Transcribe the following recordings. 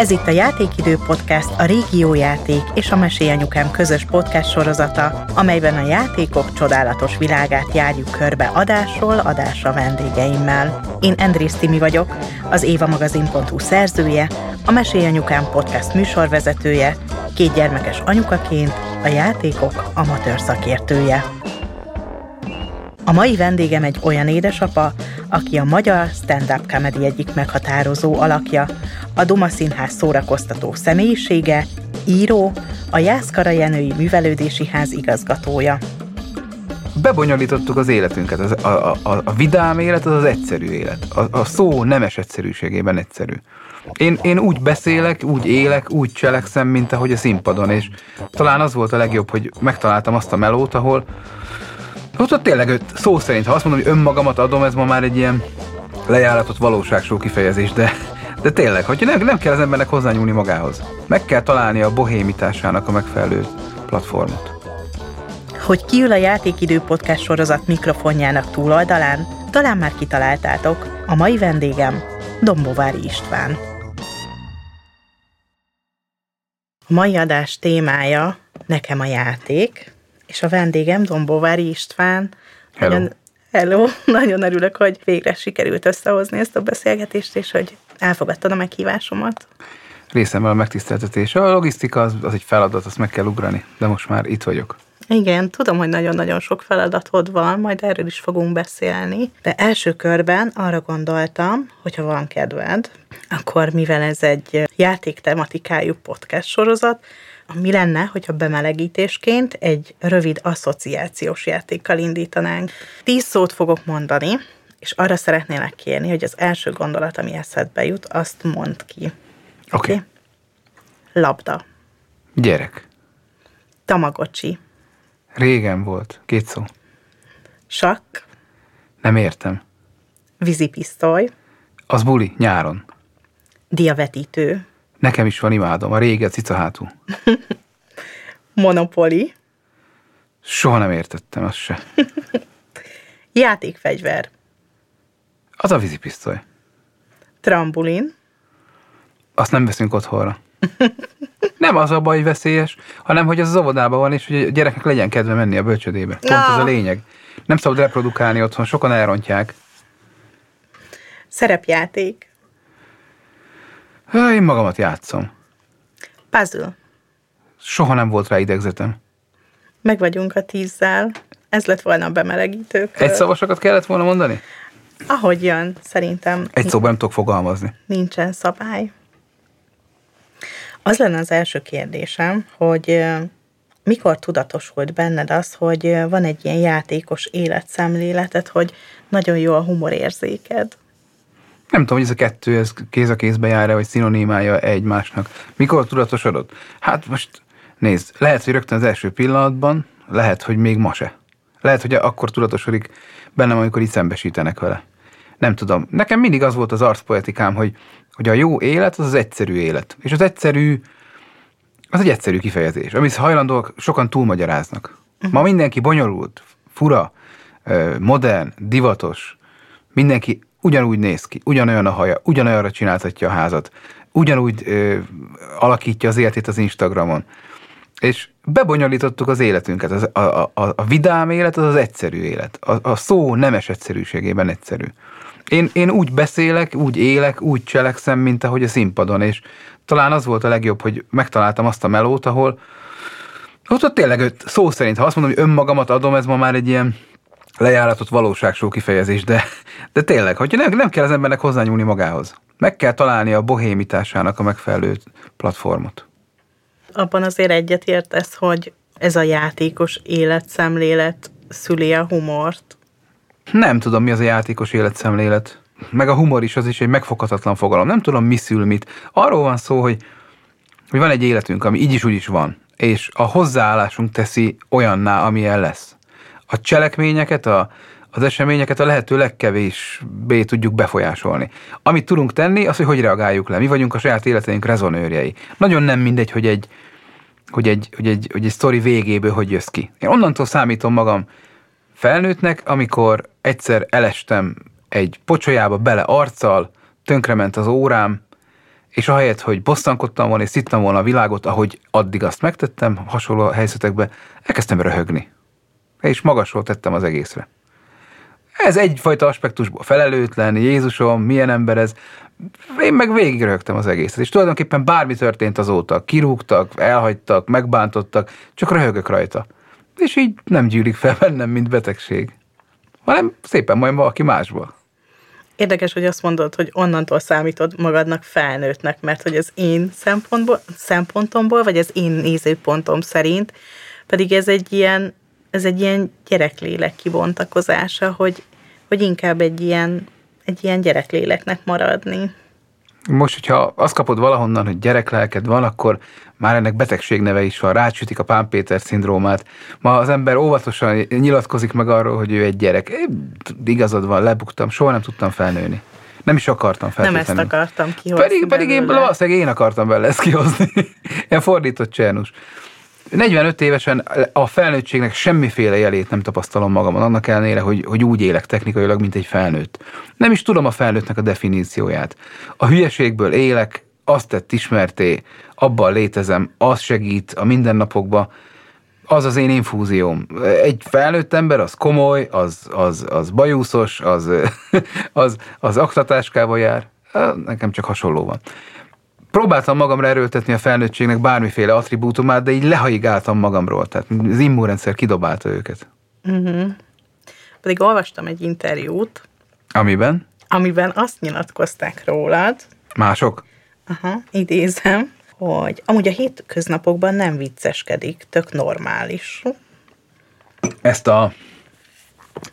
Ez itt a Játékidő Podcast, a Régió Játék és a Mesélyanyukám közös podcast sorozata, amelyben a játékok csodálatos világát járjuk körbe adásról adásra vendégeimmel. Én Endrész Timi vagyok, az évamagazin.hu szerzője, a Mesélyanyukám podcast műsorvezetője, két gyermekes anyukaként a játékok amatőr szakértője. A mai vendégem egy olyan édesapa, aki a magyar stand-up comedy egyik meghatározó alakja, a Duma Színház szórakoztató személyisége, író, a Jászkara Jenői Művelődési Ház igazgatója. Bebonyolítottuk az életünket, az, a, a, a vidám élet az az egyszerű élet. A, a szó nemes egyszerűségében egyszerű. Én, én úgy beszélek, úgy élek, úgy cselekszem, mint ahogy a színpadon, és talán az volt a legjobb, hogy megtaláltam azt a melót, ahol ott, ott tényleg szó szerint, ha azt mondom, hogy önmagamat adom, ez ma már egy ilyen lejáratott valóságsó kifejezés, de, de tényleg, hogy nem, nem kell az embernek hozzányúlni magához. Meg kell találni a bohémitásának a megfelelő platformot. Hogy kiül a Játékidő podcast sorozat mikrofonjának túloldalán, talán már kitaláltátok, a mai vendégem Dombovári István. A mai adás témája nekem a játék, és a vendégem Dombovári István. Hello. Nagyon, hello, nagyon örülök, hogy végre sikerült összehozni ezt a beszélgetést, és hogy elfogadtad a meghívásomat. Részemben a megtiszteltetés. A logisztika az, az egy feladat, azt meg kell ugrani, de most már itt vagyok. Igen, tudom, hogy nagyon-nagyon sok feladatod van, majd erről is fogunk beszélni, de első körben arra gondoltam, hogyha van kedved, akkor mivel ez egy játék tematikájú podcast sorozat, mi lenne, hogyha bemelegítésként egy rövid asszociációs játékkal indítanánk. Tíz szót fogok mondani, és arra szeretnélek kérni, hogy az első gondolat, ami eszedbe jut, azt mondd ki. Oké. Okay. Oké? Labda. Gyerek. Tamagocsi. Régen volt. Két szó. Sakk. Nem értem. Vízipisztoly. Az buli, nyáron. Diavetítő. Nekem is van, imádom. A régi, a cica hátul. Monopoli. Soha nem értettem, azt se. Játékfegyver. Az a vízipisztoly. Trambulin. Azt nem veszünk otthonra. Nem az a baj, veszélyes, hanem hogy az az óvodában van, és hogy a gyereknek legyen kedve menni a bölcsödébe. Pont ez a Ah. lényeg. Nem szabad reprodukálni otthon, sokan elrontják. Szerepjáték. Há, Én magamat játszom. Puzzle. Soha nem volt rá idegzetem. Meg vagyunk a tízzel. Ez lett volna a bemelegítő kör. Egy szavasokat kellett volna mondani? Ahogy jön, szerintem Egy szóban nem tudok fogalmazni. nincsen szabály. Az lenne az első kérdésem, hogy mikor tudatosult benned az, hogy van egy ilyen játékos életszemléleted, hogy nagyon jó a humorérzéked? Nem tudom, hogy ez a kettő, ez kéz a kézbe jár-e, vagy szinonimája egymásnak. Mikor tudatosodott? Hát most nézd, lehet, hogy rögtön az első pillanatban, lehet, hogy még ma se. Lehet, hogy akkor tudatosodik bennem, amikor itt szembesítenek vele. Nem tudom. Nekem mindig az volt az arcpoetikám, hogy, hogy a jó élet az az egyszerű élet. És az egyszerű, az egy egyszerű kifejezés, amit hajlandóak sokan túlmagyaráznak. Ma mindenki bonyolult, fura, modern, divatos, mindenki ugyanúgy néz ki, ugyanolyan a haja, ugyanolyanra csináltatja a házat, ugyanúgy ö, alakítja az életét az Instagramon. És bebonyolítottuk az életünket. Az, a, a, a, vidám élet az az egyszerű élet. A, a szó nemes egyszerűségében egyszerű. Én, én úgy beszélek, úgy élek, úgy cselekszem, mint ahogy a színpadon, és talán az volt a legjobb, hogy megtaláltam azt a melót, ahol ott, ott tényleg szó szerint, ha azt mondom, hogy önmagamat adom, ez ma már egy ilyen lejáratott valóságsó kifejezés, de, de tényleg, hogy nem, nem kell az embernek hozzányúlni magához. Meg kell találni a bohémitásának a megfelelő platformot. Abban azért egyetértesz, hogy ez a játékos életszemlélet szüli a humort. Nem tudom, mi az a játékos életszemlélet. Meg a humor is, az is egy megfoghatatlan fogalom. Nem tudom, mi szül mit. Arról van szó, hogy, hogy van egy életünk, ami így is úgy is van, és a hozzáállásunk teszi olyanná, amilyen lesz. A cselekményeket, a, az eseményeket a lehető legkevésbé tudjuk befolyásolni. Amit tudunk tenni, az, hogy hogy reagáljuk le. Mi vagyunk a saját életeink rezonőrjei. Nagyon nem mindegy, hogy egy, hogy egy, hogy egy, hogy egy sztori végéből hogy jössz ki. Én onnantól számítom magam felnőttnek, amikor egyszer elestem egy pocsolyába bele arccal, tönkrement az órám, és ahelyett, hogy bosszankodtam volna és szittem volna a világot, ahogy addig azt megtettem hasonló helyzetekben, elkezdtem röhögni. És magasról tettem az egészre. Ez egyfajta aspektusból felelőtlen, Jézusom, milyen ember ez. Én meg végig röhögtem az egészet, és tulajdonképpen bármi történt azóta, kirúgtak, elhagytak, megbántottak, csak röhögök rajta. És így nem gyűlik fel bennem, mint betegség, hanem szépen majd valaki másból. Érdekes, hogy azt mondod, hogy onnantól számítod magadnak felnőttnek, mert hogy az én szempontból, szempontomból, vagy az én nézőpontom szerint, pedig ez egy ilyen, ez egy ilyen gyereklélek kibontakozása, hogy, hogy inkább egy ilyen, egy ilyen gyerekléleknek maradni. Most, hogyha azt kapod valahonnan, hogy gyereklelked van, akkor már ennek betegség neve is van, rácsütik a Pán Péter szindrómát. Ma az ember óvatosan nyilatkozik meg arról, hogy ő egy gyerek. Én, igazad van, lebuktam, soha nem tudtam felnőni. Nem is akartam feltétlenül. Nem ezt akartam kihozni Pedig, pedig én valószínűleg én akartam belőle ezt kihozni. Ilyen fordított csernus. 45 évesen a felnőttségnek semmiféle jelét nem tapasztalom magamon, annak ellenére, hogy, hogy úgy élek technikailag, mint egy felnőtt. Nem is tudom a felnőttnek a definícióját. A hülyeségből élek, azt tett ismerté, abban létezem, az segít a mindennapokban, az az én infúzióm. Egy felnőtt ember, az komoly, az, az, az bajuszos, az, az, az aktatáskával jár. Nekem csak hasonló van. Próbáltam magamra erőltetni a felnőttségnek bármiféle attribútumát, de így lehaigáltam magamról, tehát az immunrendszer kidobálta őket. Uh-huh. Pedig olvastam egy interjút. Amiben? Amiben azt nyilatkozták rólad. Mások? Aha, idézem, hogy amúgy a hétköznapokban nem vicceskedik, tök normális. Ezt a,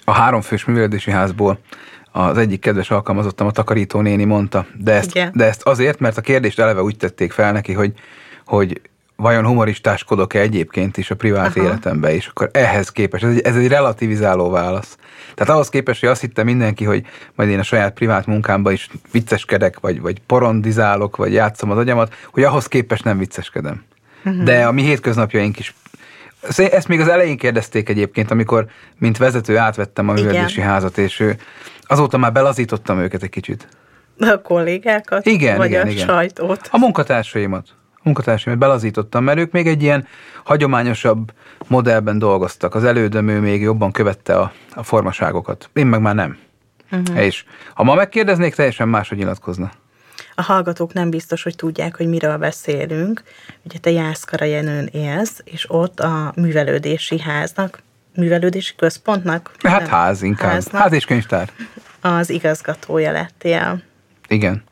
a háromfős művelődési házból az egyik kedves alkalmazottam, a takarító néni mondta, de ezt, de ezt azért, mert a kérdést eleve úgy tették fel neki, hogy, hogy vajon humoristáskodok-e egyébként is a privát Aha. életemben, és akkor ehhez képest, ez egy, ez egy relativizáló válasz. Tehát ahhoz képest, hogy azt hitte mindenki, hogy majd én a saját privát munkámban is vicceskedek, vagy, vagy porondizálok, vagy játszom az agyamat, hogy ahhoz képest nem vicceskedem. Uh-huh. De a mi hétköznapjaink is ezt még az elején kérdezték egyébként, amikor mint vezető átvettem a művelési házat, és azóta már belazítottam őket egy kicsit. A kollégákat? Igen, vagy igen, a igen. sajtót? A munkatársaimat. Munkatársaimat belazítottam, mert ők még egy ilyen hagyományosabb modellben dolgoztak. Az elődöm ő még jobban követte a, a formaságokat. Én meg már nem. Uh-huh. És ha ma megkérdeznék, teljesen máshogy nyilatkozna a hallgatók nem biztos, hogy tudják, hogy miről beszélünk. Ugye te Jászkara Jenőn élsz, és ott a művelődési háznak, művelődési központnak? Hát nem, ház inkább, háznak, ház és könyvtár. Az igazgatója lettél. Igen.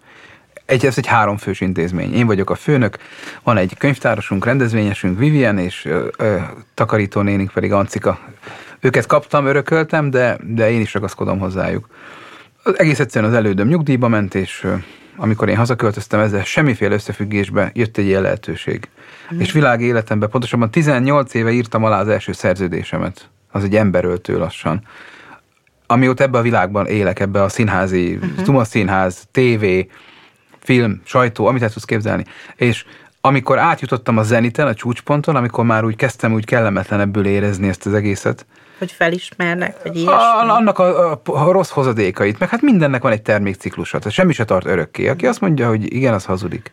Egy, ez egy háromfős intézmény. Én vagyok a főnök, van egy könyvtárosunk, rendezvényesünk, Vivian, és ö, ö, takarító nénink pedig Ancika. Őket kaptam, örököltem, de, de én is ragaszkodom hozzájuk. Egész egyszerűen az elődöm nyugdíjba ment, és amikor én hazaköltöztem ezzel, semmiféle összefüggésbe jött egy ilyen lehetőség. Mm. És világ életemben, pontosabban 18 éve írtam alá az első szerződésemet. Az egy emberöltő lassan. Amióta ebbe a világban élek, ebbe a színházi, uh-huh. Tuma színház, tévé, film, sajtó, amit el tudsz képzelni. És amikor átjutottam a zeniten, a csúcsponton, amikor már úgy kezdtem úgy kellemetlenebbül érezni ezt az egészet, hogy felismernek, vagy ilyesmi? A, annak a, a, a rossz hozadékait, meg hát mindennek van egy termékciklusa, tehát semmi se tart örökké. Aki azt mondja, hogy igen, az hazudik.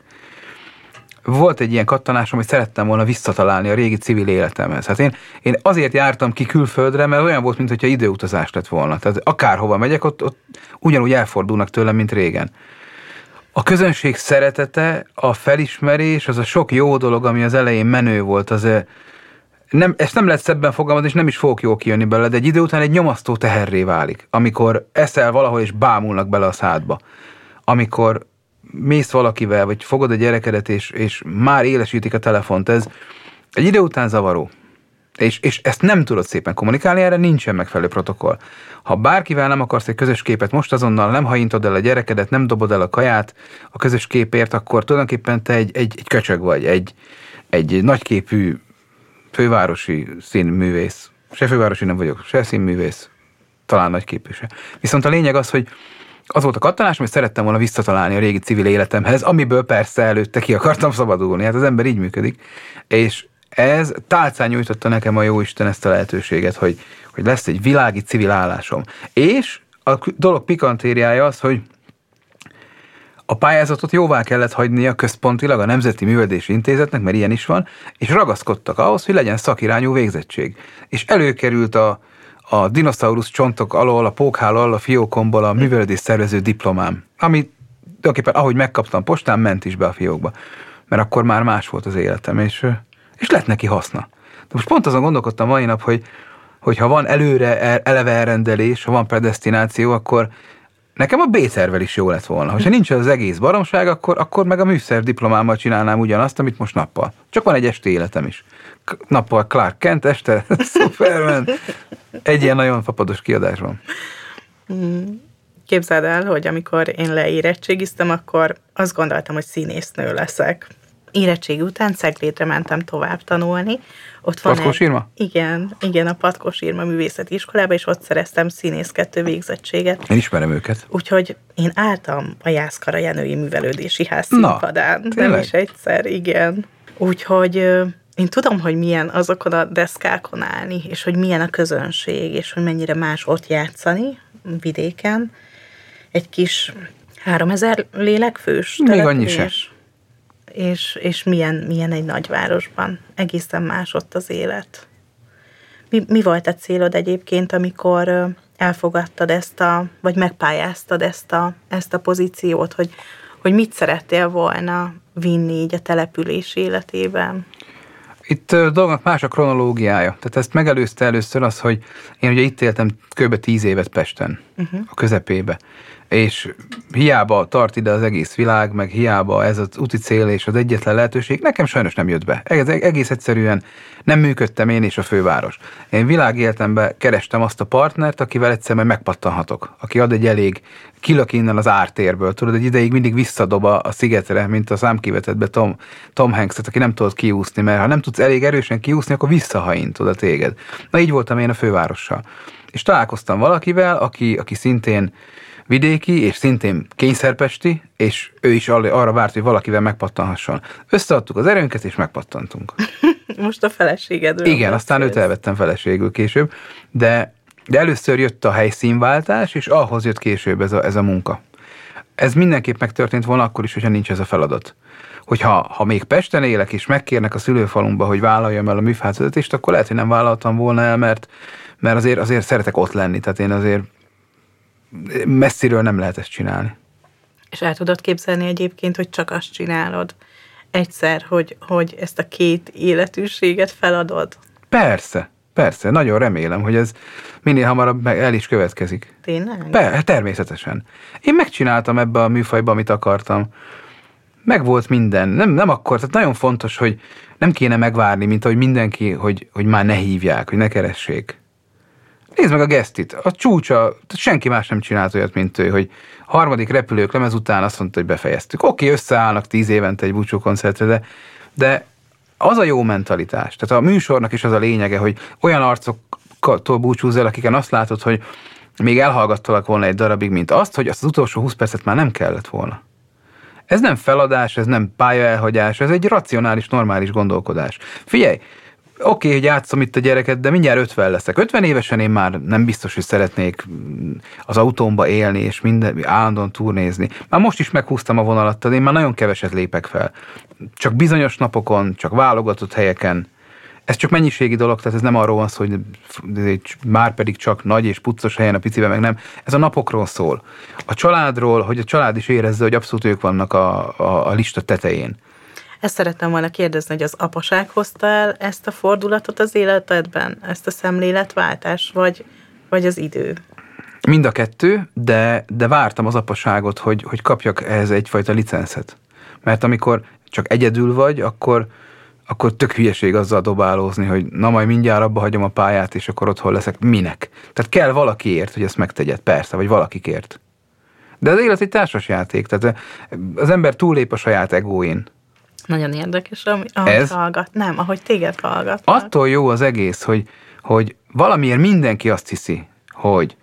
Volt egy ilyen kattanásom, hogy szerettem volna visszatalálni a régi civil életemhez. Hát én, én azért jártam ki külföldre, mert olyan volt, mintha időutazás lett volna. Tehát akárhova megyek, ott, ott ugyanúgy elfordulnak tőlem, mint régen. A közönség szeretete, a felismerés, az a sok jó dolog, ami az elején menő volt, az, nem, ezt nem lehet szebben fogalmazni, és nem is fogok jól kijönni belőle, de egy idő után egy nyomasztó teherré válik, amikor eszel valahol, és bámulnak bele a szádba. Amikor mész valakivel, vagy fogod a gyerekedet, és, és már élesítik a telefont, ez egy idő után zavaró. És, és ezt nem tudod szépen kommunikálni, erre nincsen megfelelő protokoll. Ha bárkivel nem akarsz egy közös képet most azonnal, nem hajintod el a gyerekedet, nem dobod el a kaját a közös képért, akkor tulajdonképpen te egy, egy, egy köcsög vagy, egy, egy nagyképű fővárosi színművész. Se fővárosi nem vagyok, se színművész, talán nagy képviselő. Viszont a lényeg az, hogy az volt a kattanásom, hogy szerettem volna visszatalálni a régi civil életemhez, amiből persze előtte ki akartam szabadulni. Hát az ember így működik. És ez tálcán nyújtotta nekem a Jóisten ezt a lehetőséget, hogy, hogy lesz egy világi civil állásom. És a dolog pikantériája az, hogy a pályázatot jóvá kellett hagynia központilag a Nemzeti Művelési Intézetnek, mert ilyen is van, és ragaszkodtak ahhoz, hogy legyen szakirányú végzettség. És előkerült a, a dinoszaurusz csontok alól, a pókhál alól, a fiókomból a művelődés szervező diplomám, ami tulajdonképpen ahogy megkaptam postán, ment is be a fiókba. Mert akkor már más volt az életem, és, és lett neki haszna. De most pont azon gondolkodtam mai nap, hogy, hogy ha van előre eleve elrendelés, ha van predestináció, akkor Nekem a B-szervel is jó lett volna. Ha nincs az egész baromság, akkor, akkor meg a műszer diplomámmal csinálnám ugyanazt, amit most nappal. Csak van egy esti életem is. Nappal Clark Kent, este Superman. Egy ilyen nagyon fapados kiadás van. Hmm. Képzeld el, hogy amikor én leérettségiztem, akkor azt gondoltam, hogy színésznő leszek érettség után Ceglédre mentem tovább tanulni. Ott van Patkós egy, Igen, igen, a Patkós Irma Művészeti Iskolába, és ott szereztem színészkettő végzettséget. Én ismerem őket. Úgyhogy én álltam a Jászkara Jenői Művelődési Ház színpadán. Na, nem is egyszer, igen. Úgyhogy én tudom, hogy milyen azokon a deszkákon állni, és hogy milyen a közönség, és hogy mennyire más ott játszani vidéken. Egy kis 3000 lélekfős Még annyi sem és, és milyen, milyen egy nagyvárosban. Egészen más ott az élet. Mi, mi volt a célod egyébként, amikor elfogadtad ezt a, vagy megpályáztad ezt a, ezt a pozíciót, hogy, hogy mit szerettél volna vinni így a település életében? Itt a dolgnak más a kronológiája. Tehát ezt megelőzte először az, hogy én ugye itt éltem kb. tíz évet Pesten, uh-huh. a közepébe és hiába tart ide az egész világ, meg hiába ez az úti cél és az egyetlen lehetőség, nekem sajnos nem jött be. Ez egész egyszerűen nem működtem én és a főváros. Én világéletemben kerestem azt a partnert, akivel egyszer majd megpattanhatok, aki ad egy elég kilök innen az ártérből. Tudod, egy ideig mindig visszadob a szigetre, mint a számkivetetbe Tom, Tom hanks aki nem tudod kiúszni, mert ha nem tudsz elég erősen kiúszni, akkor visszahajint oda téged. Na így voltam én a fővárossal. És találkoztam valakivel, aki, aki szintén vidéki, és szintén kényszerpesti, és ő is arra várt, hogy valakivel megpattanhasson. Összeadtuk az erőnket, és megpattantunk. Most a feleségedről. Igen, aztán őt elvettem feleségül később, de, de először jött a helyszínváltás, és ahhoz jött később ez a, ez a munka. Ez mindenképp megtörtént volna akkor is, hogyha nincs ez a feladat. Hogyha ha még Pesten élek, és megkérnek a szülőfalumba, hogy vállaljam el a műfázatést, akkor lehet, hogy nem vállaltam volna el, mert, mert azért, azért szeretek ott lenni. Tehát én azért messziről nem lehet ezt csinálni. És el tudod képzelni egyébként, hogy csak azt csinálod egyszer, hogy, hogy ezt a két életűséget feladod? Persze, persze. Nagyon remélem, hogy ez minél hamarabb el is következik. Tényleg? Per, természetesen. Én megcsináltam ebbe a műfajba, amit akartam. Meg volt minden. Nem, nem akkor, tehát nagyon fontos, hogy nem kéne megvárni, mint ahogy mindenki, hogy, hogy már ne hívják, hogy ne keressék. Nézd meg a gesztit. A csúcsa, senki más nem csinált olyat, mint ő, hogy harmadik repülők lemez után azt mondta, hogy befejeztük. Oké, okay, összeállnak tíz évente egy búcsúkoncertre, de, de az a jó mentalitás. Tehát a műsornak is az a lényege, hogy olyan arcoktól búcsúzz el, akiken azt látod, hogy még elhallgattalak volna egy darabig, mint azt, hogy azt az utolsó 20 percet már nem kellett volna. Ez nem feladás, ez nem pályaelhagyás, ez egy racionális, normális gondolkodás. Figyelj, oké, okay, hogy játszom itt a gyereket, de mindjárt 50 leszek. 50 évesen én már nem biztos, hogy szeretnék az autómba élni, és minden, állandóan turnézni. Már most is meghúztam a vonalat, én már nagyon keveset lépek fel. Csak bizonyos napokon, csak válogatott helyeken. Ez csak mennyiségi dolog, tehát ez nem arról van szó, hogy már pedig csak nagy és puccos helyen a piciben, meg nem. Ez a napokról szól. A családról, hogy a család is érezze, hogy abszolút ők vannak a, a, a lista tetején. Ezt szerettem volna kérdezni, hogy az apaság hozta el ezt a fordulatot az életedben, ezt a szemléletváltást, vagy, vagy az idő? Mind a kettő, de, de vártam az apaságot, hogy, hogy kapjak ehhez egyfajta licenszet. Mert amikor csak egyedül vagy, akkor, akkor tök hülyeség azzal dobálózni, hogy na majd mindjárt abba hagyom a pályát, és akkor otthon leszek. Minek? Tehát kell valakiért, hogy ezt megtegyed, persze, vagy valakikért. De az élet egy társasjáték, tehát az ember túllép a saját egóin. Nagyon érdekes, ahogy Ez? hallgat. Nem, ahogy téged hallgat. Attól jó az egész, hogy, hogy valamiért mindenki azt hiszi, hogy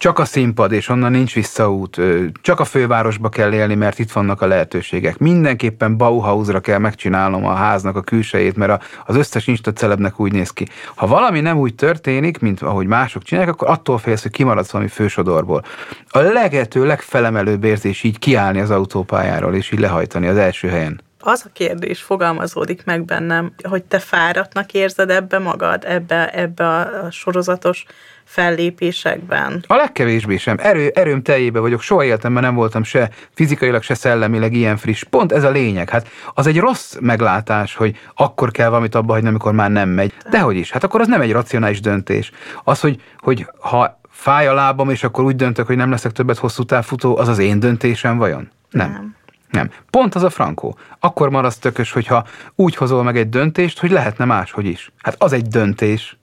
csak a színpad, és onnan nincs visszaút, csak a fővárosba kell élni, mert itt vannak a lehetőségek. Mindenképpen Bauhausra kell megcsinálnom a háznak a külsejét, mert az összes Insta celebnek úgy néz ki. Ha valami nem úgy történik, mint ahogy mások csinálják, akkor attól félsz, hogy kimaradsz valami fősodorból. A legető, legfelemelőbb érzés így kiállni az autópályáról, és így lehajtani az első helyen az a kérdés fogalmazódik meg bennem, hogy te fáradtnak érzed ebbe magad, ebbe, ebbe a sorozatos fellépésekben? A legkevésbé sem. Erő, erőm teljébe vagyok. Soha életemben nem voltam se fizikailag, se szellemileg ilyen friss. Pont ez a lényeg. Hát az egy rossz meglátás, hogy akkor kell valamit abba hagyni, amikor már nem megy. Dehogy is. Hát akkor az nem egy racionális döntés. Az, hogy, hogy ha fáj a lábam, és akkor úgy döntök, hogy nem leszek többet hosszú távfutó, az az én döntésem vajon? Nem. nem. Nem. Pont az a frankó. Akkor maradsz tökös, hogyha úgy hozol meg egy döntést, hogy lehetne máshogy is. Hát az egy döntés.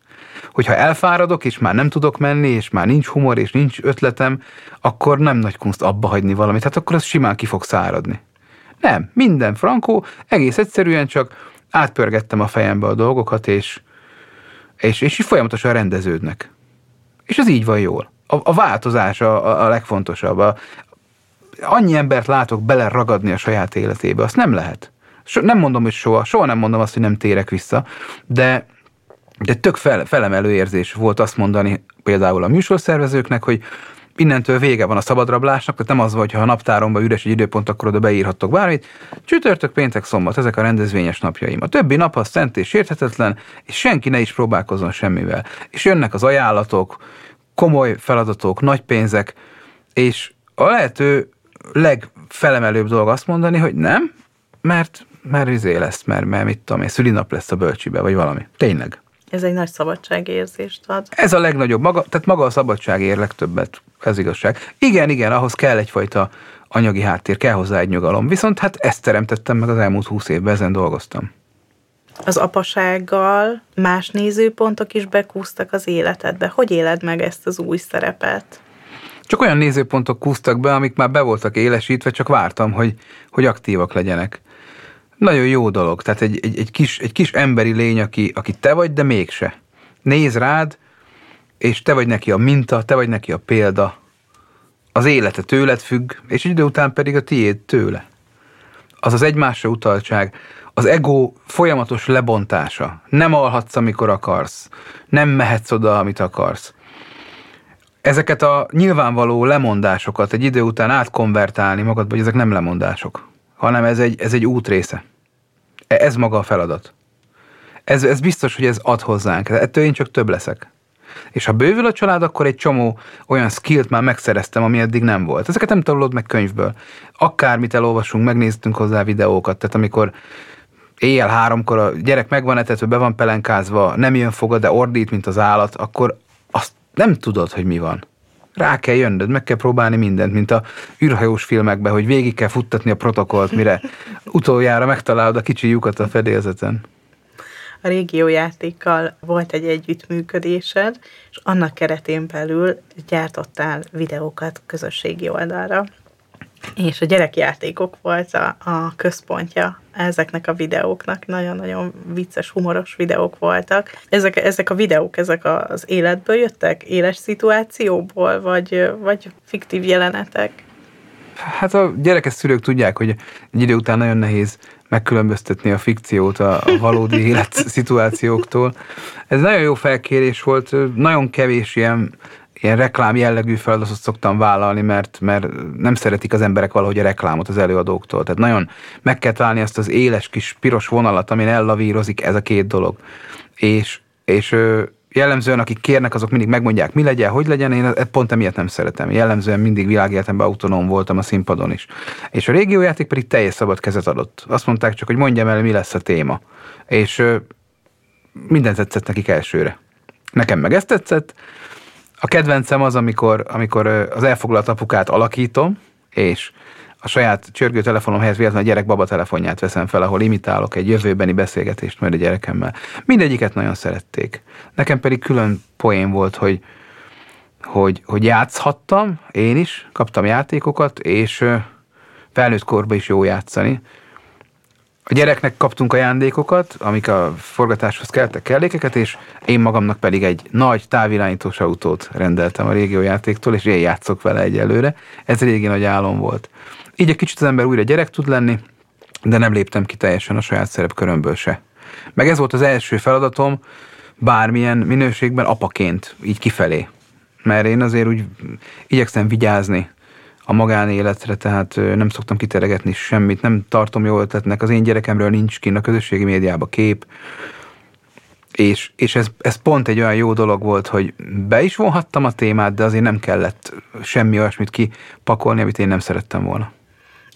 Hogyha elfáradok, és már nem tudok menni, és már nincs humor, és nincs ötletem, akkor nem nagy kunst abba hagyni valamit. Hát akkor az simán ki fog száradni. Nem, minden frankó, egész egyszerűen csak átpörgettem a fejembe a dolgokat, és, és, és folyamatosan rendeződnek. És ez így van jól. A, a változás a, a legfontosabb. A, annyi embert látok beleragadni a saját életébe, azt nem lehet. So, nem mondom, hogy soha, soha nem mondom azt, hogy nem térek vissza, de, de tök fel, felemelő érzés volt azt mondani például a műsorszervezőknek, hogy innentől vége van a szabadrablásnak, tehát nem az, hogy ha a naptáromban üres egy időpont, akkor oda beírhattok bármit. Csütörtök, péntek, szombat, ezek a rendezvényes napjaim. A többi nap az szent és érthetetlen, és senki ne is próbálkozzon semmivel. És jönnek az ajánlatok, komoly feladatok, nagy pénzek, és a lehető legfelemelőbb dolog azt mondani, hogy nem, mert, mert izé lesz, mert, mert mit tudom én, szülinap lesz a bölcsibe, vagy valami. Tényleg. Ez egy nagy szabadságérzést ad. Ez a legnagyobb, maga, tehát maga a szabadság ér legtöbbet, ez igazság. Igen, igen, ahhoz kell egyfajta anyagi háttér, kell hozzá egy nyugalom. Viszont hát ezt teremtettem meg az elmúlt húsz évben, ezen dolgoztam. Az apasággal más nézőpontok is bekúztak az életedbe. Hogy éled meg ezt az új szerepet? Csak olyan nézőpontok kúztak be, amik már be voltak élesítve, csak vártam, hogy, hogy aktívak legyenek. Nagyon jó dolog. Tehát egy, egy, egy, kis, egy kis emberi lény, aki, aki te vagy, de mégse. Néz rád, és te vagy neki a minta, te vagy neki a példa. Az élete tőled függ, és idő után pedig a tiéd tőle. Az az egymásra utaltság, az ego folyamatos lebontása. Nem alhatsz, amikor akarsz. Nem mehetsz oda, amit akarsz ezeket a nyilvánvaló lemondásokat egy idő után átkonvertálni magadba, hogy ezek nem lemondások, hanem ez egy, ez egy út része. E, ez maga a feladat. Ez, ez biztos, hogy ez ad hozzánk. Ettől én csak több leszek. És ha bővül a család, akkor egy csomó olyan skillt már megszereztem, ami eddig nem volt. Ezeket nem tanulod meg könyvből. Akármit elolvasunk, megnéztünk hozzá videókat, tehát amikor éjjel háromkor a gyerek megvan etetve, be van pelenkázva, nem jön fogad, de ordít, mint az állat, akkor nem tudod, hogy mi van. Rá kell jönnöd, meg kell próbálni mindent, mint a űrhajós filmekben, hogy végig kell futtatni a protokollt, mire utoljára megtalálod a kicsi lyukat a fedélzeten. A régiójátékkal volt egy együttműködésed, és annak keretén belül gyártottál videókat közösségi oldalra és a gyerekjátékok volt a, a központja ezeknek a videóknak. Nagyon-nagyon vicces, humoros videók voltak. Ezek, ezek a videók, ezek az életből jöttek? Éles szituációból, vagy, vagy fiktív jelenetek? Hát a gyerekes szülők tudják, hogy egy idő után nagyon nehéz megkülönböztetni a fikciót a, a valódi élet szituációktól. Ez nagyon jó felkérés volt, nagyon kevés ilyen ilyen reklám jellegű feladatot szoktam vállalni, mert, mert nem szeretik az emberek valahogy a reklámot az előadóktól. Tehát nagyon meg kell találni azt az éles kis piros vonalat, amin ellavírozik ez a két dolog. És, és jellemzően akik kérnek, azok mindig megmondják, mi legyen, hogy legyen, én pont emiatt nem szeretem. Jellemzően mindig világéletemben autonóm voltam a színpadon is. És a régiójáték pedig teljes szabad kezet adott. Azt mondták csak, hogy mondjam el, mi lesz a téma. És minden tetszett nekik elsőre. Nekem meg ezt tetszett, a kedvencem az, amikor, amikor az elfoglalt apukát alakítom, és a saját csörgő telefonom helyett véletlenül a gyerek baba telefonját veszem fel, ahol imitálok egy jövőbeni beszélgetést majd a gyerekemmel. Mindegyiket nagyon szerették. Nekem pedig külön poén volt, hogy, hogy, hogy játszhattam, én is, kaptam játékokat, és felnőtt korban is jó játszani. A gyereknek kaptunk ajándékokat, amik a forgatáshoz kellettek kellékeket, és én magamnak pedig egy nagy távirányítós autót rendeltem a régiójátéktól, és én játszok vele egyelőre. Ez régi nagy álom volt. Így egy kicsit az ember újra gyerek tud lenni, de nem léptem ki teljesen a saját szerepkörömből se. Meg ez volt az első feladatom, bármilyen minőségben apaként, így kifelé. Mert én azért úgy igyekszem vigyázni a magánéletre, tehát nem szoktam kiteregetni semmit, nem tartom jó ötletnek, az én gyerekemről nincs kint a közösségi médiába kép, és, és ez, ez pont egy olyan jó dolog volt, hogy be is vonhattam a témát, de azért nem kellett semmi olyasmit kipakolni, amit én nem szerettem volna.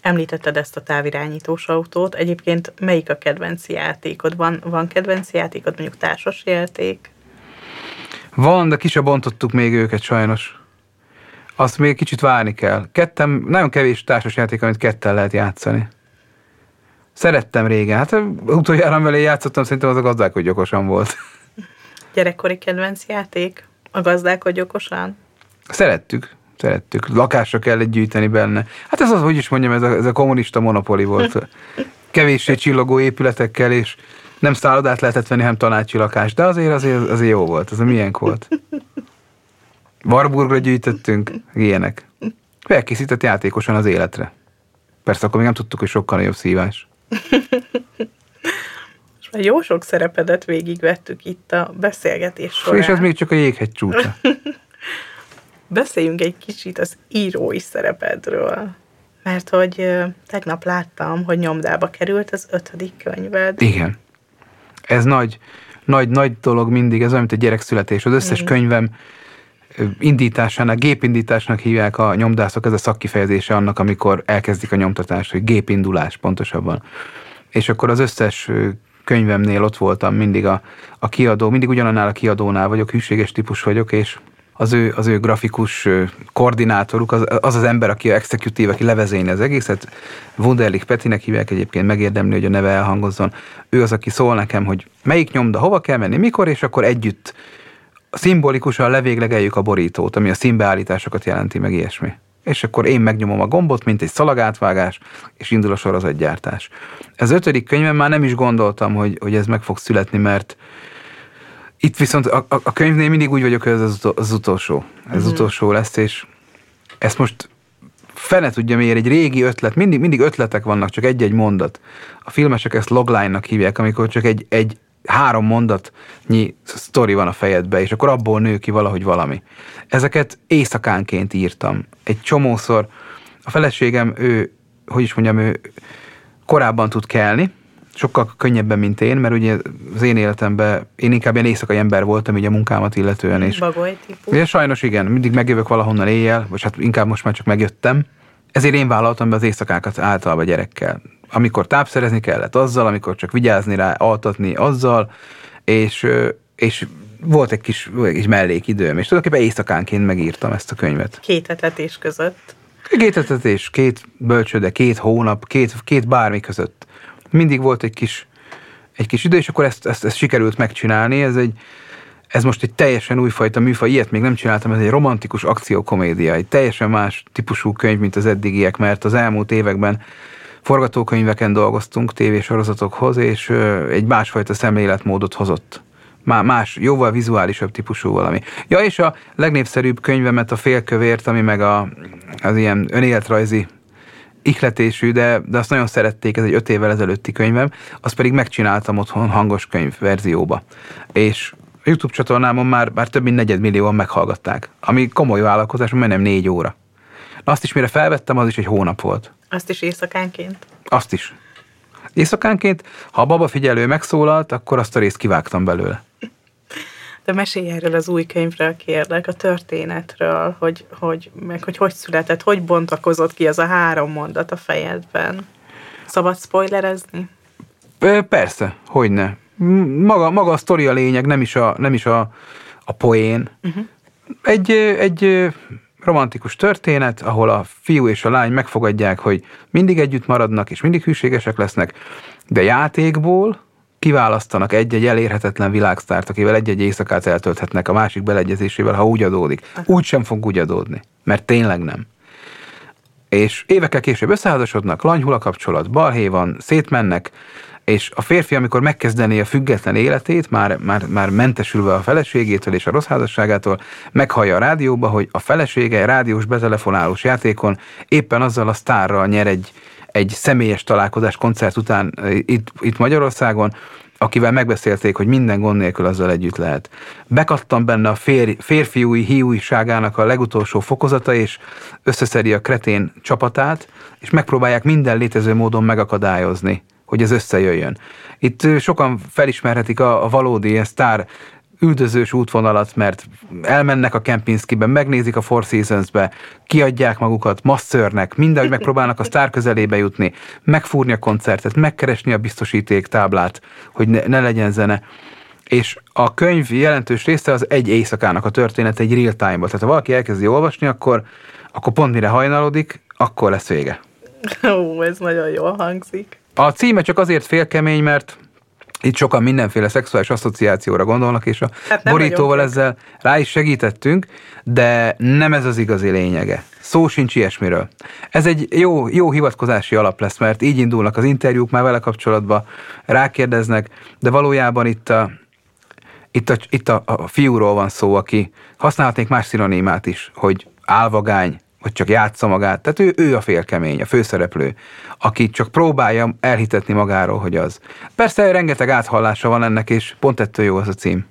Említetted ezt a távirányítós autót. Egyébként melyik a kedvenc játékod? Van, van kedvenc játékod, mondjuk társas játék? Van, de ki bontottuk még őket sajnos. Azt még kicsit várni kell. Kettem, nagyon kevés társas játék, amit kettel lehet játszani. Szerettem régen. Hát utoljára vele játszottam, szerintem az a gazdálkodj okosan volt. Gyerekkori kedvenc játék? A gazdálkodj okosan? Szerettük szerettük. Lakásra kellett gyűjteni benne. Hát ez az, hogy is mondjam, ez a, ez a kommunista monopoli volt. Kevéssé csillogó épületekkel, és nem szállodát lehetett venni, hanem tanácsi lakás. De azért, azért, azért jó volt, ez a milyen volt. Warburgra gyűjtöttünk, ilyenek. Felkészített játékosan az életre. Persze akkor még nem tudtuk, hogy sokkal nagyobb szívás. És már jó sok szerepedet végigvettük itt a beszélgetés során. És ez még csak a jéghegy csúcsa. Beszéljünk egy kicsit az írói szerepedről. Mert hogy tegnap láttam, hogy nyomdába került az ötödik könyved. Igen. Ez nagy, nagy, nagy dolog mindig, ez olyan, mint a gyerekszületés. Az összes mm. könyvem indításánál, gépindításnak hívják a nyomdászok, ez a szakkifejezése annak, amikor elkezdik a nyomtatást, hogy gépindulás pontosabban. És akkor az összes könyvemnél ott voltam mindig a, a kiadó, mindig ugyanannál a kiadónál vagyok, hűséges típus vagyok, és az ő, az ő grafikus koordinátoruk, az, az az ember, aki a executive, aki levezényi az egészet, Wunderlich Petinek hívják egyébként, megérdemli, hogy a neve elhangozzon. Ő az, aki szól nekem, hogy melyik nyomda, hova kell menni, mikor, és akkor együtt szimbolikusan levéglegeljük a borítót, ami a színbeállításokat jelenti, meg ilyesmi. És akkor én megnyomom a gombot, mint egy szalagátvágás, és indul a sorozatgyártás. Ez ötödik könyvem már nem is gondoltam, hogy, hogy ez meg fog születni, mert itt viszont a, a, a könyvnél mindig úgy vagyok, hogy ez az, az utolsó. Ez mm. utolsó lesz, és ezt most fene tudja miért, egy régi ötlet, mindig, mindig ötletek vannak, csak egy-egy mondat. A filmesek ezt logline-nak hívják, amikor csak egy, egy három mondatnyi sztori van a fejedbe, és akkor abból nő ki valahogy valami. Ezeket éjszakánként írtam. Egy csomószor a feleségem, ő, hogy is mondjam, ő korábban tud kelni, sokkal könnyebben, mint én, mert ugye az én életemben én inkább ilyen éjszakai ember voltam, így a munkámat illetően. És Bagoly típus. Ugye sajnos igen, mindig megjövök valahonnan éjjel, vagy hát inkább most már csak megjöttem. Ezért én vállaltam be az éjszakákat általában gyerekkel. Amikor tápszerezni kellett azzal, amikor csak vigyázni rá, altatni azzal, és, és volt egy kis, egy kis mellékidőm, és tulajdonképpen éjszakánként megírtam ezt a könyvet. Két etetés között. Két etetés, két bölcsőde, két hónap, két, két bármi között mindig volt egy kis, egy kis idő, és akkor ezt, ezt, ezt sikerült megcsinálni. Ez egy, ez most egy teljesen újfajta műfaj, ilyet még nem csináltam, ez egy romantikus akciókomédia, egy teljesen más típusú könyv, mint az eddigiek, mert az elmúlt években forgatókönyveken dolgoztunk tévésorozatokhoz, és egy másfajta szemléletmódot hozott. Más, jóval vizuálisabb típusú valami. Ja, és a legnépszerűbb könyvemet, a Félkövért, ami meg a, az ilyen önéletrajzi ihletésű, de, de azt nagyon szerették, ez egy öt évvel ezelőtti könyvem, azt pedig megcsináltam otthon hangos könyv verzióba. És YouTube csatornámon már, már több mint negyedmillióan meghallgatták, ami komoly vállalkozás, majdnem négy óra. Azt is mire felvettem, az is egy hónap volt. Azt is éjszakánként? Azt is. Éjszakánként, ha a baba figyelő megszólalt, akkor azt a részt kivágtam belőle. De mesélj erről az új könyvről, kérlek, a történetről, hogy hogy, meg hogy hogy született, hogy bontakozott ki az a három mondat a fejedben. Szabad spoilerezni? Persze, hogy ne. Maga, maga a sztori a lényeg, nem is a, nem is a, a poén. Uh-huh. Egy, egy romantikus történet, ahol a fiú és a lány megfogadják, hogy mindig együtt maradnak, és mindig hűségesek lesznek, de játékból kiválasztanak egy-egy elérhetetlen világsztárt, akivel egy-egy éjszakát eltölthetnek a másik beleegyezésével, ha úgy adódik. Úgy sem fog úgy adódni, mert tényleg nem. És évekkel később összeházasodnak, lanyhul a kapcsolat, balhé van, szétmennek, és a férfi, amikor megkezdené a független életét, már, már, már mentesülve a feleségétől és a rossz házasságától, meghallja a rádióba, hogy a felesége rádiós betelefonálós játékon éppen azzal a sztárral nyer egy, egy személyes találkozás koncert után itt, itt Magyarországon, akivel megbeszélték, hogy minden gond nélkül azzal együtt lehet. Bekattam benne a fér, férfiúi hiújságának a legutolsó fokozata, és összeszedi a kretén csapatát, és megpróbálják minden létező módon megakadályozni, hogy ez összejöjjön. Itt sokan felismerhetik a, a valódi sztár üldözős útvonalat, mert elmennek a Kempinskibe, megnézik a Four Seasons-be, kiadják magukat, masszörnek, mindegy megpróbálnak a sztár közelébe jutni, megfúrni a koncertet, megkeresni a biztosíték táblát, hogy ne, ne legyen zene. És a könyv jelentős része az egy éjszakának a történet egy real time-ban. Tehát ha valaki elkezdi olvasni, akkor, akkor pont mire hajnalodik, akkor lesz vége. Ó, ez nagyon jól hangzik. A címe csak azért félkemény, mert itt sokan mindenféle szexuális asszociációra gondolnak, és a hát borítóval ezzel rá is segítettünk, de nem ez az igazi lényege. Szó sincs ilyesmiről. Ez egy jó, jó hivatkozási alap lesz, mert így indulnak az interjúk már vele kapcsolatban, rákérdeznek, de valójában itt a, itt a, itt a, a fiúról van szó, aki használhatnék más szinonimát is, hogy álvagány, vagy csak játsza magát. Tehát ő, ő a félkemény, a főszereplő, aki csak próbálja elhitetni magáról, hogy az. Persze rengeteg áthallása van ennek, és pont ettől jó az a cím.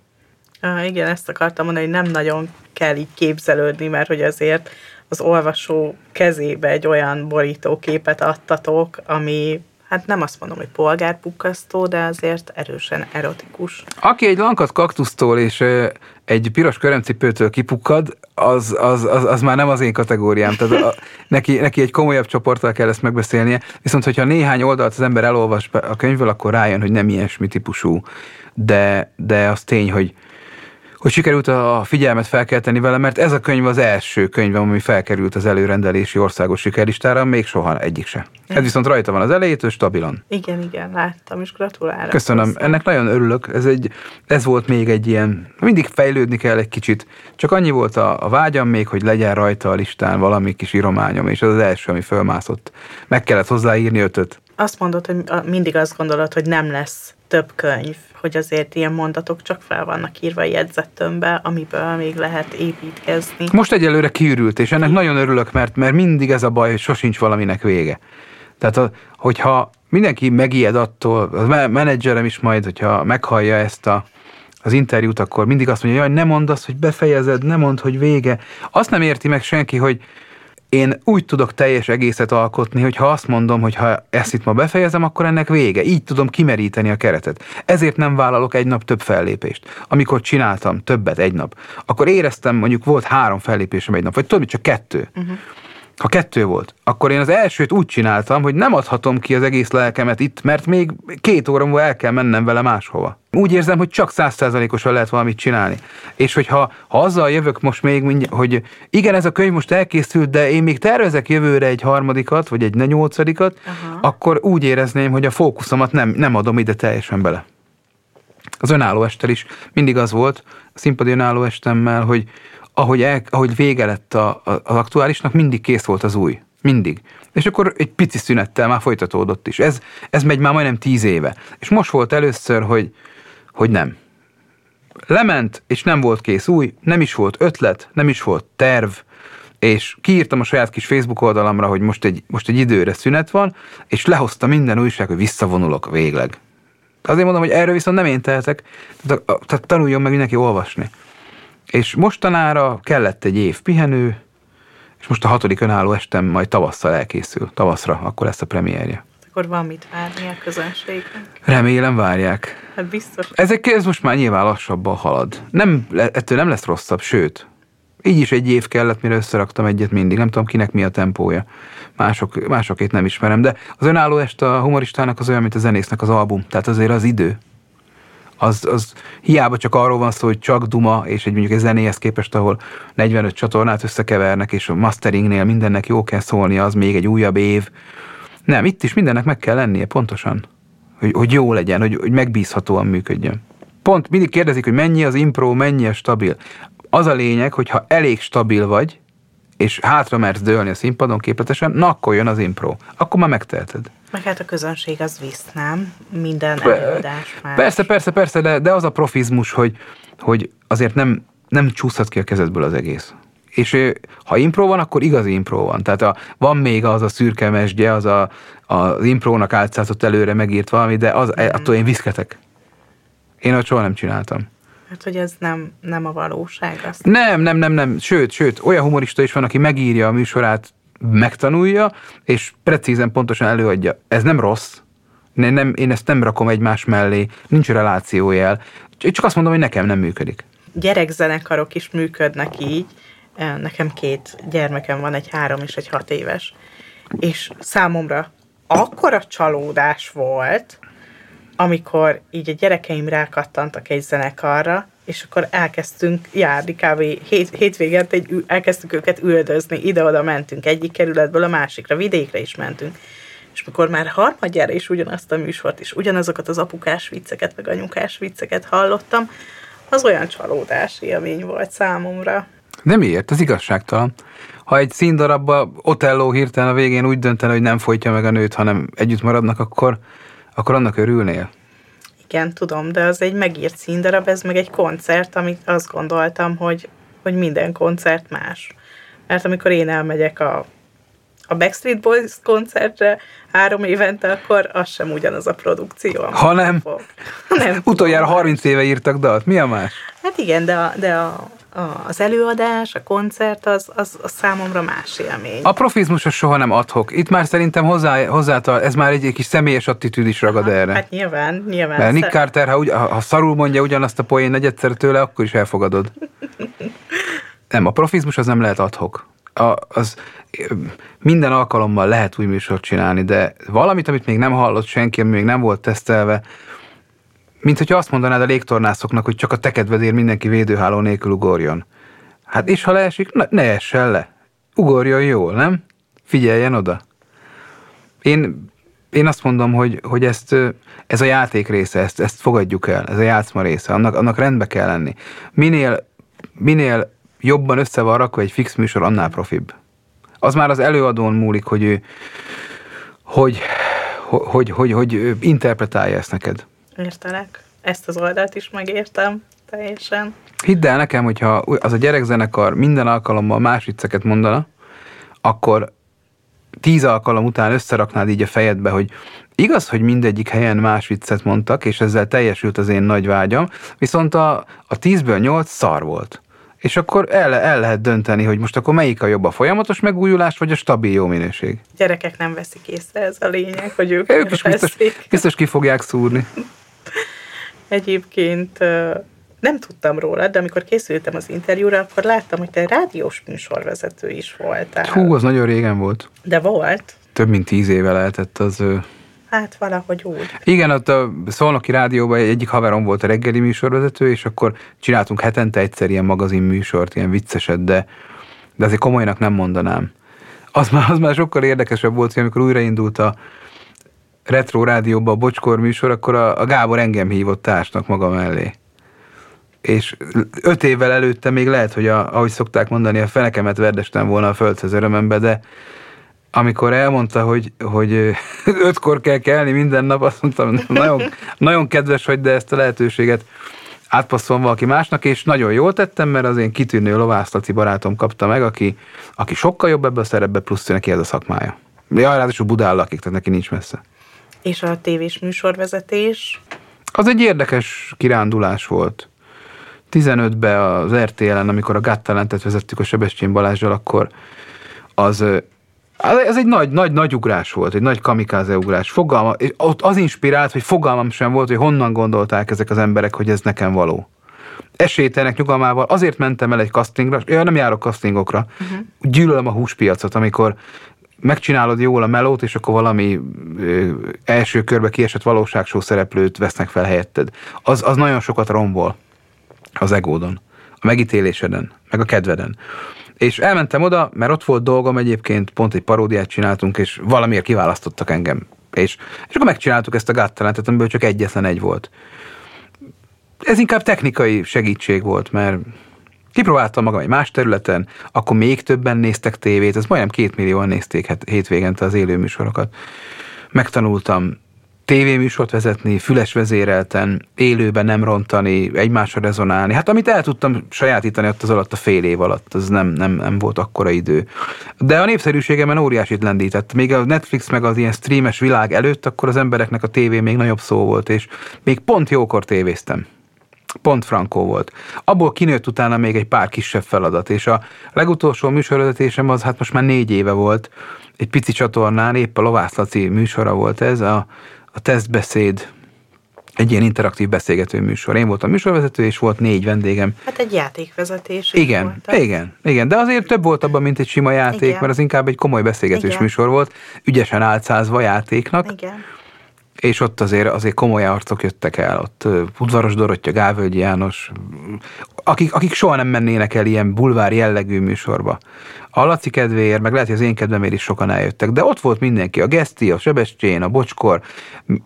Ah, igen, ezt akartam mondani, hogy nem nagyon kell így képzelődni, mert hogy azért az olvasó kezébe egy olyan borítóképet adtatok, ami hát nem azt mondom, hogy polgárpukkasztó, de azért erősen erotikus. Aki egy lankat kaktusztól és egy piros köremcipőtől kipukkad, az, az, az, az már nem az én kategóriám. Tehát a, neki, neki egy komolyabb csoporttal kell ezt megbeszélnie. Viszont, hogyha néhány oldalt az ember elolvas a könyvből, akkor rájön, hogy nem ilyesmi típusú. De, de az tény, hogy, hogy sikerült a figyelmet felkelteni vele, mert ez a könyv az első könyv, ami felkerült az előrendelési országos sikerlistára, még soha egyik se. Ez viszont rajta van az elejétől, stabilan. Igen, igen, láttam, és gratulálok. Köszönöm, hozzá. ennek nagyon örülök. Ez, egy, ez volt még egy ilyen, mindig fejlődni kell egy kicsit. Csak annyi volt a, a vágyam még, hogy legyen rajta a listán valami kis írományom, és az az első, ami fölmászott. Meg kellett hozzáírni ötöt. Azt mondod, hogy mindig azt gondolod, hogy nem lesz több könyv, hogy azért ilyen mondatok csak fel vannak írva a jegyzettömbe, amiből még lehet építkezni. Most egyelőre kiürült, és ennek nagyon örülök, mert, mert mindig ez a baj, hogy sosincs valaminek vége. Tehát, a, hogyha mindenki megijed attól, a menedzserem is majd, hogyha meghallja ezt a, az interjút, akkor mindig azt mondja, hogy ne mondd azt, hogy befejezed, ne mondd, hogy vége. Azt nem érti meg senki, hogy én úgy tudok teljes egészet alkotni, hogy ha azt mondom, hogy ha ezt itt ma befejezem, akkor ennek vége. Így tudom kimeríteni a keretet. Ezért nem vállalok egy nap több fellépést. Amikor csináltam többet egy nap, akkor éreztem, mondjuk volt három fellépésem egy nap, vagy tudom, csak kettő. Uh-huh ha kettő volt, akkor én az elsőt úgy csináltam, hogy nem adhatom ki az egész lelkemet itt, mert még két óra múlva el kell mennem vele máshova. Úgy érzem, hogy csak százszázalékosan lehet valamit csinálni. És hogyha ha azzal jövök most még, hogy igen, ez a könyv most elkészült, de én még tervezek jövőre egy harmadikat, vagy egy nyolcadikat, Aha. akkor úgy érezném, hogy a fókuszomat nem, nem adom ide teljesen bele. Az önálló estel is mindig az volt, a színpadi önálló estemmel, hogy ahogy, el, ahogy vége lett a, a, az aktuálisnak, mindig kész volt az új. Mindig. És akkor egy pici szünettel már folytatódott is. Ez, ez megy már majdnem tíz éve. És most volt először, hogy, hogy nem. Lement, és nem volt kész új, nem is volt ötlet, nem is volt terv, és kiírtam a saját kis Facebook oldalamra, hogy most egy, most egy időre szünet van, és lehozta minden újság, hogy visszavonulok végleg. Azért mondom, hogy erről viszont nem én tehetek, tehát, tehát tanuljon meg mindenki olvasni. És mostanára kellett egy év pihenő, és most a hatodik önálló estem majd tavasszal elkészül. Tavaszra, akkor lesz a premierje. Akkor van mit várni a közönségnek? Remélem várják. Hát biztos. Ezek, ez most már nyilván lassabban halad. Nem, ettől nem lesz rosszabb, sőt. Így is egy év kellett, mire összeraktam egyet mindig. Nem tudom, kinek mi a tempója. Mások, másokét nem ismerem, de az önálló est a humoristának az olyan, mint a zenésznek az album. Tehát azért az idő az, az hiába csak arról van szó, hogy csak duma, és egy mondjuk egy zenéhez képest, ahol 45 csatornát összekevernek, és a masteringnél mindennek jó kell szólni, az még egy újabb év. Nem, itt is mindennek meg kell lennie, pontosan. Hogy, hogy jó legyen, hogy, hogy megbízhatóan működjön. Pont mindig kérdezik, hogy mennyi az impro, mennyi a stabil. Az a lényeg, hogy ha elég stabil vagy, és hátra mersz dőlni a színpadon képletesen, na akkor jön az impro. Akkor már megteheted. Meg hát a közönség az visz, nem? Minden előadás más. Persze, persze, persze, de, de az a profizmus, hogy, hogy azért nem, nem csúszhat ki a kezedből az egész. És ha impro van, akkor igazi impro van. Tehát a, van még az a szürke mesdje, az a, az imprónak álcázott előre megírt valami, de az, mm. attól én viszketek. Én ott soha nem csináltam. Hát, hogy ez nem, nem a valóság. Azt Nem, nem, nem, nem. Sőt, sőt, olyan humorista is van, aki megírja a műsorát, megtanulja, és precízen, pontosan előadja. Ez nem rossz. Ne, nem, én ezt nem rakom egymás mellé, nincs relációjel. Én csak azt mondom, hogy nekem nem működik. gyerekzenekarok is működnek így. Nekem két gyermekem van, egy három és egy hat éves. És számomra akkora csalódás volt, amikor így a gyerekeim rákattantak egy zenekarra, és akkor elkezdtünk járni kb. Hét, hétvégente egy, elkezdtük őket üldözni, ide-oda mentünk, egyik kerületből a másikra, vidékre is mentünk. És mikor már harmadjára is ugyanazt a műsort, és ugyanazokat az apukás vicceket, meg anyukás vicceket hallottam, az olyan csalódás élmény volt számomra. De miért? Ez igazságtalan. Ha egy színdarabba Otello hirtelen a végén úgy döntene, hogy nem folytja meg a nőt, hanem együtt maradnak, akkor, akkor annak örülnél. Igen, tudom, de az egy megírt színdarab, ez meg egy koncert, amit azt gondoltam, hogy, hogy minden koncert más. Mert amikor én elmegyek a, a Backstreet Boys koncertre három évente, akkor az sem ugyanaz a produkció. Ha nem. Nem utoljára tudom. 30 éve írtak dalt. Mi a más? Hát igen, de, a, de a, az előadás, a koncert, az, az, az számomra más élmény. A profizmus az soha nem adhok. Itt már szerintem hozzá, hozzátal, ez már egy, egy kis személyes attitűd is ragad erre. Hát nyilván, nyilván. Mert Nick Carter, ha, ugy, ha szarul mondja ugyanazt a poén negyedszer tőle, akkor is elfogadod. Nem, a profizmus az nem lehet adhok. A, az, minden alkalommal lehet új műsort csinálni, de valamit, amit még nem hallott senki, ami még nem volt tesztelve, mint hogyha azt mondanád a légtornászoknak, hogy csak a tekedvedér mindenki védőháló nélkül ugorjon. Hát és ha leesik, na, ne essen le. Ugorjon jól, nem? Figyeljen oda. Én, én azt mondom, hogy, hogy ezt, ez a játék része, ezt, ezt fogadjuk el, ez a játszma része, annak, annak rendbe kell lenni. Minél, minél jobban össze van rakva egy fix műsor, annál profibb. Az már az előadón múlik, hogy ő, hogy, hogy, hogy, hogy, hogy interpretálja ezt neked. Értelek. Ezt az oldalt is megértem teljesen. Hidd el nekem, hogyha az a gyerekzenekar minden alkalommal más vicceket mondana, akkor tíz alkalom után összeraknád így a fejedbe, hogy igaz, hogy mindegyik helyen más viccet mondtak, és ezzel teljesült az én nagy vágyam, viszont a, a tízből nyolc szar volt. És akkor el, el lehet dönteni, hogy most akkor melyik a jobb a folyamatos megújulás, vagy a stabil jó minőség. Gyerekek nem veszik észre, ez a lényeg, hogy ők, Ők is biztos, veszik. biztos ki fogják szúrni. Egyébként nem tudtam róla, de amikor készültem az interjúra, akkor láttam, hogy te rádiós műsorvezető is voltál. Hú, az nagyon régen volt. De volt? Több mint tíz éve lehetett az... Hát valahogy úgy. Igen, ott a Szolnoki Rádióban egyik haverom volt a reggeli műsorvezető, és akkor csináltunk hetente egyszer ilyen magazin műsort, ilyen vicceset, de, de azért komolynak nem mondanám. Az már, az már sokkal érdekesebb volt, amikor újraindult a Retro Rádióban a Bocskor műsor, akkor a, a Gábor engem hívott társnak maga mellé. És öt évvel előtte még lehet, hogy a, ahogy szokták mondani, a fenekemet verdestem volna a földhez örömembe, de amikor elmondta, hogy, hogy ötkor kell kelni minden nap, azt mondtam, nagyon, nagyon kedves vagy, de ezt a lehetőséget átpasszolom valaki másnak, és nagyon jól tettem, mert az én kitűnő lovászlaci barátom kapta meg, aki, aki sokkal jobb ebbe a szerepbe, plusz neki ez a szakmája. Ja, ráadásul Budán lakik, tehát neki nincs messze. És a tévés műsorvezetés, Az egy érdekes kirándulás volt. 15-ben az RTL-en, amikor a Got Talentet vezettük a Sebestyén Balázsral, akkor az ez egy nagy, nagy, nagy ugrás volt, egy nagy kamikáze ugrás. Fogalma, és ott az inspirált, hogy fogalmam sem volt, hogy honnan gondolták ezek az emberek, hogy ez nekem való. Esélytelenek nyugalmával azért mentem el egy castingra, én nem járok castingokra, uh-huh. gyűlölöm a húspiacot, amikor megcsinálod jól a melót, és akkor valami ö, első körbe kiesett valóságshow szereplőt vesznek fel helyetted. Az, az nagyon sokat rombol az egódon, a megítéléseden, meg a kedveden. És elmentem oda, mert ott volt dolgom egyébként, pont egy paródiát csináltunk, és valamiért kiválasztottak engem. És, és akkor megcsináltuk ezt a Got Talentet, amiből csak egyetlen egy volt. Ez inkább technikai segítség volt, mert Kipróbáltam magam egy más területen, akkor még többen néztek tévét, ez majdnem két millióan nézték hát hétvégente az élőműsorokat. Megtanultam tévéműsort vezetni, füles vezérelten, élőben nem rontani, egymásra rezonálni. Hát amit el tudtam sajátítani ott az alatt a fél év alatt, az nem, nem, nem volt akkora idő. De a népszerűségemen óriásit lendített. Még a Netflix meg az ilyen streames világ előtt, akkor az embereknek a tévé még nagyobb szó volt, és még pont jókor tévéztem. Pont frankó volt. Abból kinőtt utána még egy pár kisebb feladat, és a legutolsó műsorvezetésem az hát most már négy éve volt, egy pici csatornán, épp a Lovász műsora volt ez, a, a tesztbeszéd, egy ilyen interaktív beszélgető műsor. Én voltam műsorvezető, és volt négy vendégem. Hát egy játékvezetés. Igen, voltam. igen, igen, de azért több volt abban, mint egy sima játék, igen. mert az inkább egy komoly beszélgetős igen. műsor volt, ügyesen álcázva játéknak. Igen és ott azért, azért komoly arcok jöttek el, ott Udvaros Dorottya, Gávölgyi János, akik, akik soha nem mennének el ilyen bulvár jellegű műsorba. A Laci kedvéért, meg lehet, hogy az én kedvemért is sokan eljöttek, de ott volt mindenki, a Geszti, a Sebestyén, a Bocskor,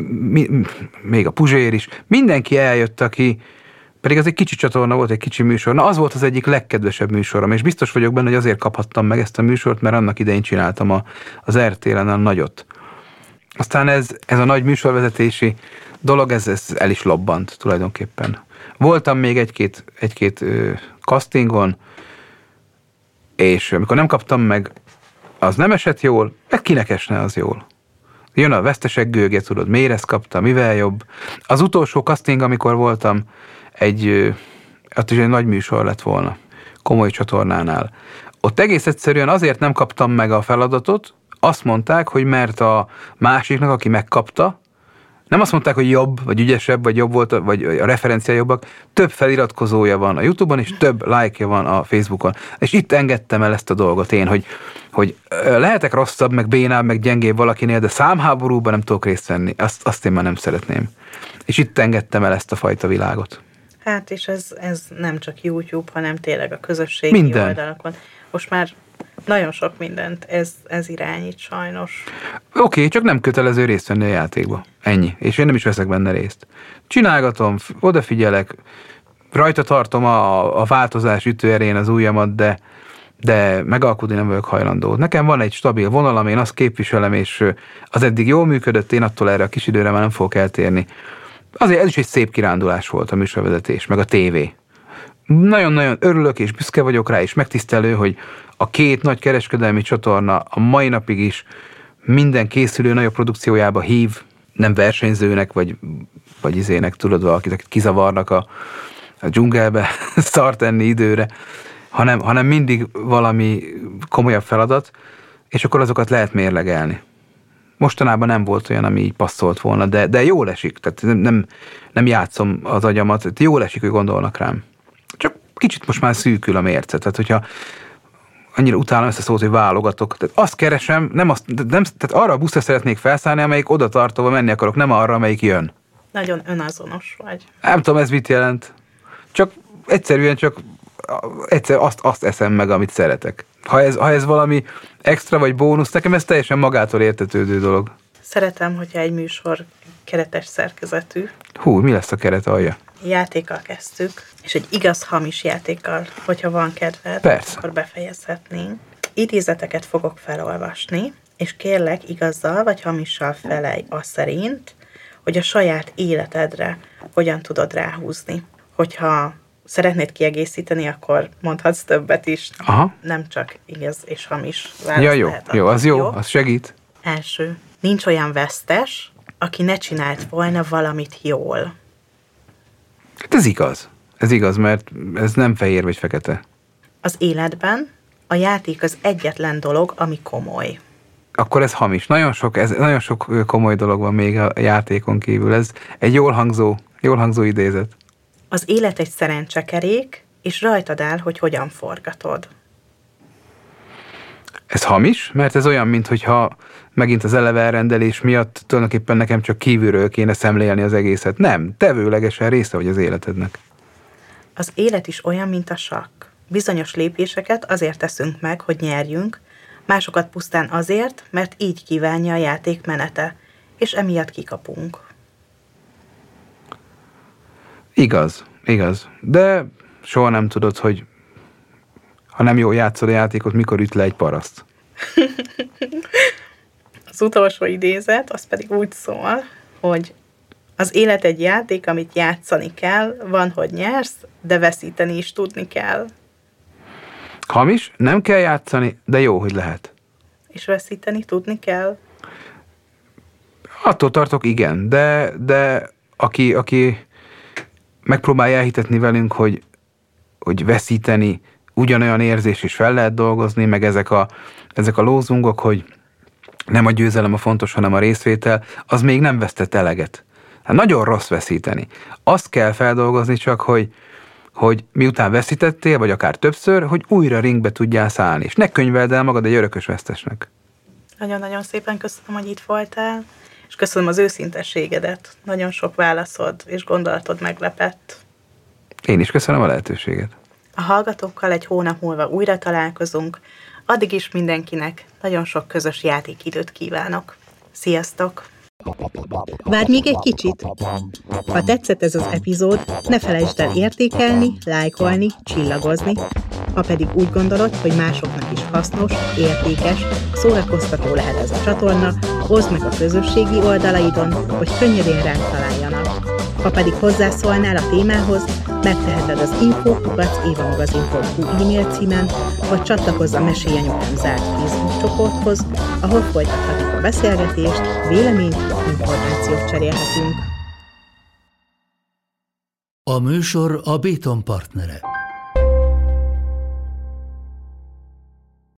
mi, még a Puzsér is, mindenki eljött, aki, pedig az egy kicsi csatorna volt, egy kicsi műsor. Na, az volt az egyik legkedvesebb műsorom, és biztos vagyok benne, hogy azért kaphattam meg ezt a műsort, mert annak idején csináltam a, az RTL-en a nagyot. Aztán ez, ez a nagy műsorvezetési dolog, ez, ez el is lobbant tulajdonképpen. Voltam még egy-két, egy-két castingon, és amikor nem kaptam meg, az nem esett jól, meg kinek esne az jól. Jön a vesztesek gőge, tudod, miért ezt kapta, mivel jobb. Az utolsó casting, amikor voltam, egy, ott is egy nagy műsor lett volna, komoly csatornánál. Ott egész egyszerűen azért nem kaptam meg a feladatot, azt mondták, hogy mert a másiknak, aki megkapta, nem azt mondták, hogy jobb, vagy ügyesebb, vagy jobb volt, vagy a referencia jobbak, több feliratkozója van a Youtube-on, és több like-ja van a Facebookon. És itt engedtem el ezt a dolgot én, hogy, hogy lehetek rosszabb, meg bénább, meg gyengébb valakinél, de számháborúban nem tudok részt venni. Azt, azt én már nem szeretném. És itt engedtem el ezt a fajta világot. Hát, és ez, ez nem csak YouTube, hanem tényleg a közösségi Minden. oldalakon. Most már nagyon sok mindent ez, ez irányít sajnos. Oké, okay, csak nem kötelező részt venni a játékba. Ennyi. És én nem is veszek benne részt. Csinálgatom, odafigyelek, rajta tartom a, a változás ütőerén az ujjamat, de, de megalkudni nem vagyok hajlandó. Nekem van egy stabil vonalam, én azt képviselem, és az eddig jól működött, én attól erre a kis időre már nem fogok eltérni. Azért ez is egy szép kirándulás volt a műsorvezetés, meg a tévé. Nagyon-nagyon örülök és büszke vagyok rá, és megtisztelő, hogy a két nagy kereskedelmi csatorna a mai napig is minden készülő nagyobb produkciójába hív, nem versenyzőnek, vagy, vagy izének, tudod, valakit, kizavarnak a, a dzsungelbe szart enni időre, hanem, hanem mindig valami komolyabb feladat, és akkor azokat lehet mérlegelni. Mostanában nem volt olyan, ami így passzolt volna, de, de jól esik, tehát nem, nem játszom az agyamat, jól esik, hogy gondolnak rám. Kicsit most már szűkül a mérce, tehát hogyha annyira utálom ezt a szót, hogy válogatok. Tehát azt keresem, nem azt, nem, tehát arra a buszra szeretnék felszállni, amelyik oda tartóva menni akarok, nem arra, amelyik jön. Nagyon önazonos vagy. Nem tudom, ez mit jelent. Csak egyszerűen csak egyszer azt, azt eszem meg, amit szeretek. Ha ez, ha ez valami extra vagy bónusz, nekem ez teljesen magától értetődő dolog. Szeretem, hogyha egy műsor keretes szerkezetű. Hú, mi lesz a keret alja? játékkal kezdtük, és egy igaz-hamis játékkal, hogyha van kedved, Persze. akkor befejezhetnénk. Idézeteket fogok felolvasni, és kérlek igazzal vagy hamissal felej az szerint, hogy a saját életedre hogyan tudod ráhúzni. Hogyha szeretnéd kiegészíteni, akkor mondhatsz többet is. Aha. Nem csak igaz és hamis válasz Ja, jó, lehet, jó, az jó, jó, az segít. Első. Nincs olyan vesztes, aki ne csinált volna valamit jól. Hát ez igaz. Ez igaz, mert ez nem fehér vagy fekete. Az életben a játék az egyetlen dolog, ami komoly. Akkor ez hamis. Nagyon sok, ez, nagyon sok komoly dolog van még a játékon kívül. Ez egy jól hangzó, jól hangzó idézet. Az élet egy szerencsekerék, és rajtad áll, hogy hogyan forgatod. Ez hamis, mert ez olyan, mintha megint az eleve elrendelés miatt tulajdonképpen nekem csak kívülről kéne szemlélni az egészet. Nem, tevőlegesen része vagy az életednek. Az élet is olyan, mint a sakk. Bizonyos lépéseket azért teszünk meg, hogy nyerjünk, másokat pusztán azért, mert így kívánja a játék menete, és emiatt kikapunk. Igaz, igaz. De soha nem tudod, hogy Ha nem jól játszod a játékot, mikor üt le egy paraszt? az utolsó idézet, az pedig úgy szól, hogy az élet egy játék, amit játszani kell, van, hogy nyersz, de veszíteni is tudni kell. Hamis, nem kell játszani, de jó, hogy lehet. És veszíteni tudni kell? Attól tartok, igen, de, de aki, aki megpróbálja elhitetni velünk, hogy, hogy veszíteni ugyanolyan érzés is fel lehet dolgozni, meg ezek a, ezek a lózungok, hogy nem a győzelem a fontos, hanem a részvétel, az még nem vesztett eleget. Hát nagyon rossz veszíteni. Azt kell feldolgozni csak, hogy, hogy miután veszítettél, vagy akár többször, hogy újra ringbe tudjál szállni, és ne könyveld el magad egy örökös vesztesnek. Nagyon-nagyon szépen köszönöm, hogy itt voltál, és köszönöm az őszintességedet. Nagyon sok válaszod és gondolatod meglepett. Én is köszönöm a lehetőséget. A hallgatókkal egy hónap múlva újra találkozunk. Addig is mindenkinek nagyon sok közös játékidőt kívánok. Sziasztok! Várj még egy kicsit! Ha tetszett ez az epizód, ne felejtsd el értékelni, lájkolni, csillagozni. Ha pedig úgy gondolod, hogy másoknak is hasznos, értékes, szórakoztató lehet ez a csatorna, oszd meg a közösségi oldalaidon, hogy könnyedén ránk találjanak. Ha pedig hozzászólnál a témához, megteheted az info.évamagazin.hu e-mail címen, vagy csatlakozz a Mesélj Anyukám zárt Facebook csoporthoz, ahol folytathatjuk beszélgetést, véleményt, információt cserélhetünk. A műsor a Béton partnere.